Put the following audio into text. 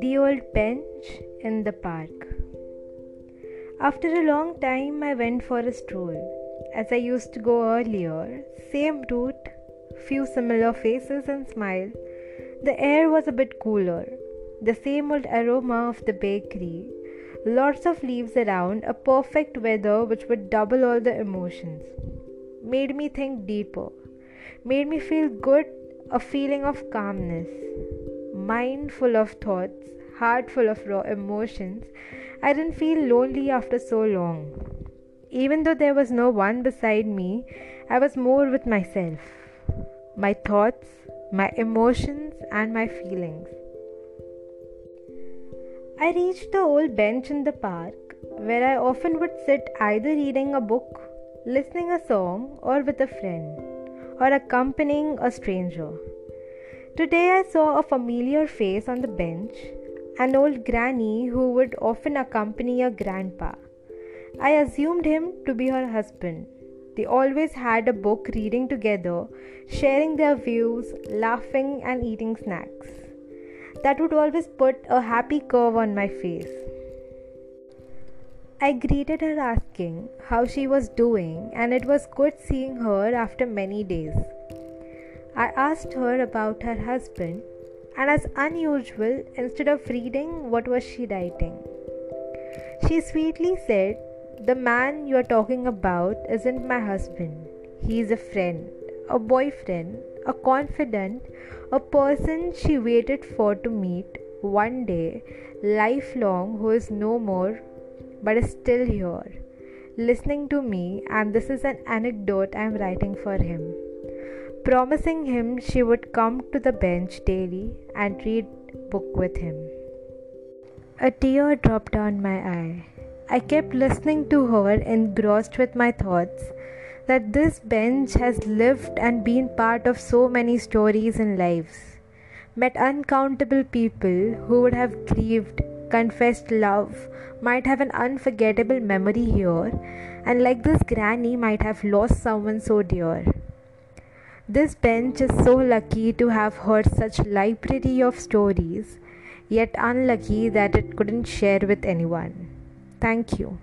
The old bench in the park. After a long time, I went for a stroll. As I used to go earlier, same route, few similar faces and smile. The air was a bit cooler, the same old aroma of the bakery, lots of leaves around, a perfect weather which would double all the emotions. Made me think deeper, made me feel good, a feeling of calmness, mind full of thoughts, heart full of raw emotions. I didn't feel lonely after so long. Even though there was no one beside me, I was more with myself, my thoughts, my emotions, and my feelings. I reached the old bench in the park where I often would sit either reading a book, listening a song, or with a friend, or accompanying a stranger. Today I saw a familiar face on the bench, an old granny who would often accompany a grandpa. I assumed him to be her husband. They always had a book reading together, sharing their views, laughing, and eating snacks that would always put a happy curve on my face. I greeted her asking how she was doing, and it was good seeing her after many days. I asked her about her husband, and as unusual, instead of reading, what was she writing? She sweetly said, The man you are talking about isn't my husband. He is a friend, a boyfriend, a confidant, a person she waited for to meet one day, lifelong, who is no more but is still here, listening to me, and this is an anecdote I am writing for him. Promising him she would come to the bench daily and read book with him. A tear dropped down my eye. I kept listening to her, engrossed with my thoughts that this bench has lived and been part of so many stories and lives. Met uncountable people who would have grieved, confessed love, might have an unforgettable memory here, and like this granny, might have lost someone so dear. This bench is so lucky to have heard such library of stories, yet unlucky that it couldn't share with anyone. Thank you.